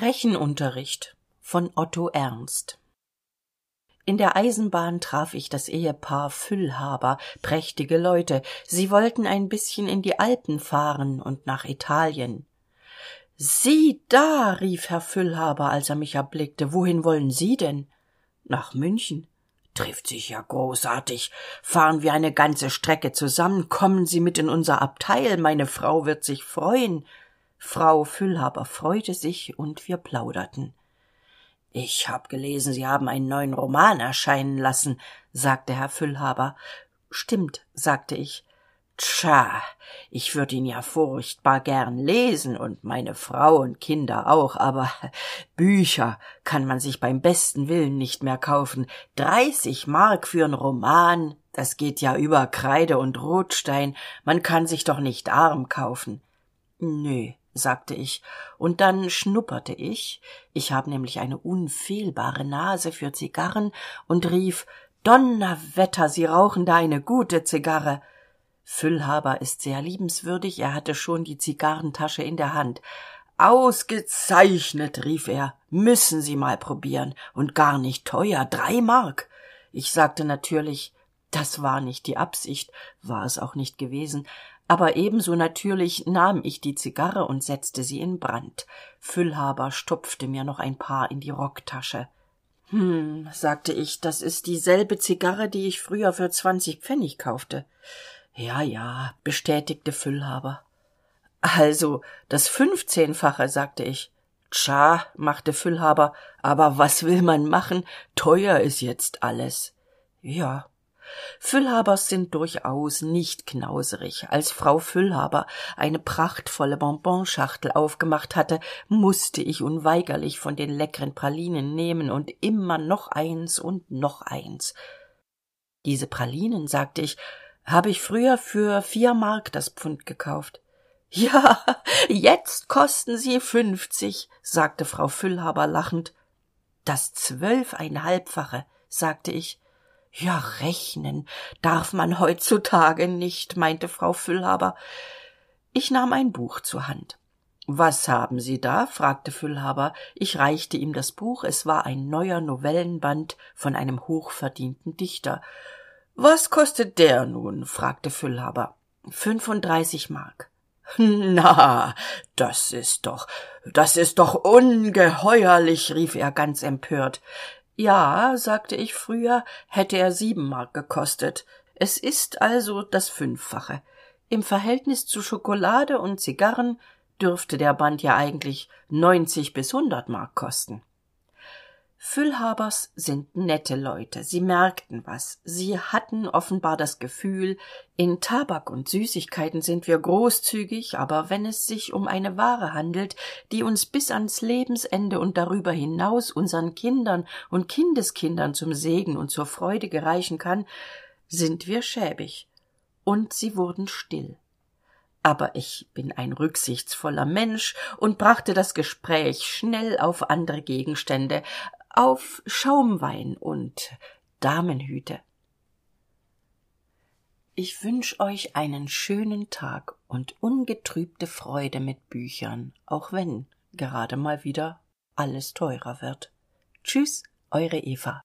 rechenunterricht von otto ernst. In der eisenbahn traf ich das ehepaar füllhaber prächtige leute. Sie wollten ein bisschen in die alpen fahren und nach italien. Sieh da! rief herr füllhaber als er mich erblickte. Wohin wollen sie denn? Nach münchen. Trifft sich ja großartig. Fahren wir eine ganze strecke zusammen. Kommen sie mit in unser abteil. Meine frau wird sich freuen frau füllhaber freute sich und wir plauderten. Ich hab gelesen sie haben einen neuen roman erscheinen lassen sagte herr füllhaber. Stimmt sagte ich. Tja ich würd ihn ja furchtbar gern lesen und meine frau und kinder auch aber bücher kann man sich beim besten willen nicht mehr kaufen. Dreißig mark für n roman das geht ja über kreide und rotstein man kann sich doch nicht arm kaufen. Nö sagte ich. Und dann schnupperte ich. Ich hab nämlich eine unfehlbare nase für zigarren und rief donnerwetter sie rauchen da eine gute zigarre. Füllhaber ist sehr liebenswürdig. Er hatte schon die zigarrentasche in der hand. Ausgezeichnet rief er müssen sie mal probieren. Und gar nicht teuer drei mark. Ich sagte natürlich das war nicht die absicht war es auch nicht gewesen aber ebenso natürlich nahm ich die zigarre und setzte sie in brand. Füllhaber stopfte mir noch ein paar in die rocktasche. Hm sagte ich das ist dieselbe zigarre die ich früher für zwanzig pfennig kaufte. Ja ja bestätigte füllhaber. Also das fünfzehnfache sagte ich. Tja machte füllhaber aber was will man machen? Teuer ist jetzt alles. Ja füllhabers sind durchaus nicht knauserig. Als frau füllhaber eine prachtvolle bonbonschachtel aufgemacht hatte musste ich unweigerlich von den leckeren pralinen nehmen und immer noch eins und noch eins. Diese pralinen sagte ich habe ich früher für vier mark das pfund gekauft. Ja jetzt kosten sie fünfzig sagte frau füllhaber lachend. Das zwölfeinhalbfache sagte ich ja rechnen darf man heutzutage nicht meinte frau füllhaber. Ich nahm ein buch zur hand. Was haben sie da? fragte füllhaber. Ich reichte ihm das buch. Es war ein neuer novellenband von einem hochverdienten dichter. Was kostet der nun? fragte füllhaber. Fünfunddreißig mark. Na das ist doch das ist doch ungeheuerlich rief er ganz empört ja sagte ich früher hätte er sieben mark gekostet. Es ist also das fünffache. Im verhältnis zu schokolade und zigarren dürfte der band ja eigentlich neunzig bis hundert mark kosten füllhabers sind nette leute. Sie merkten was. Sie hatten offenbar das gefühl in tabak und süßigkeiten sind wir großzügig aber wenn es sich um eine ware handelt die uns bis ans lebensende und darüber hinaus unseren kindern und kindeskindern zum segen und zur freude gereichen kann sind wir schäbig. Und sie wurden still. Aber ich bin ein rücksichtsvoller mensch und brachte das gespräch schnell auf andere gegenstände auf schaumwein und damenhüte. Ich wünsch euch einen schönen tag und ungetrübte freude mit büchern auch wenn gerade mal wieder alles teurer wird. Tschüss eure eva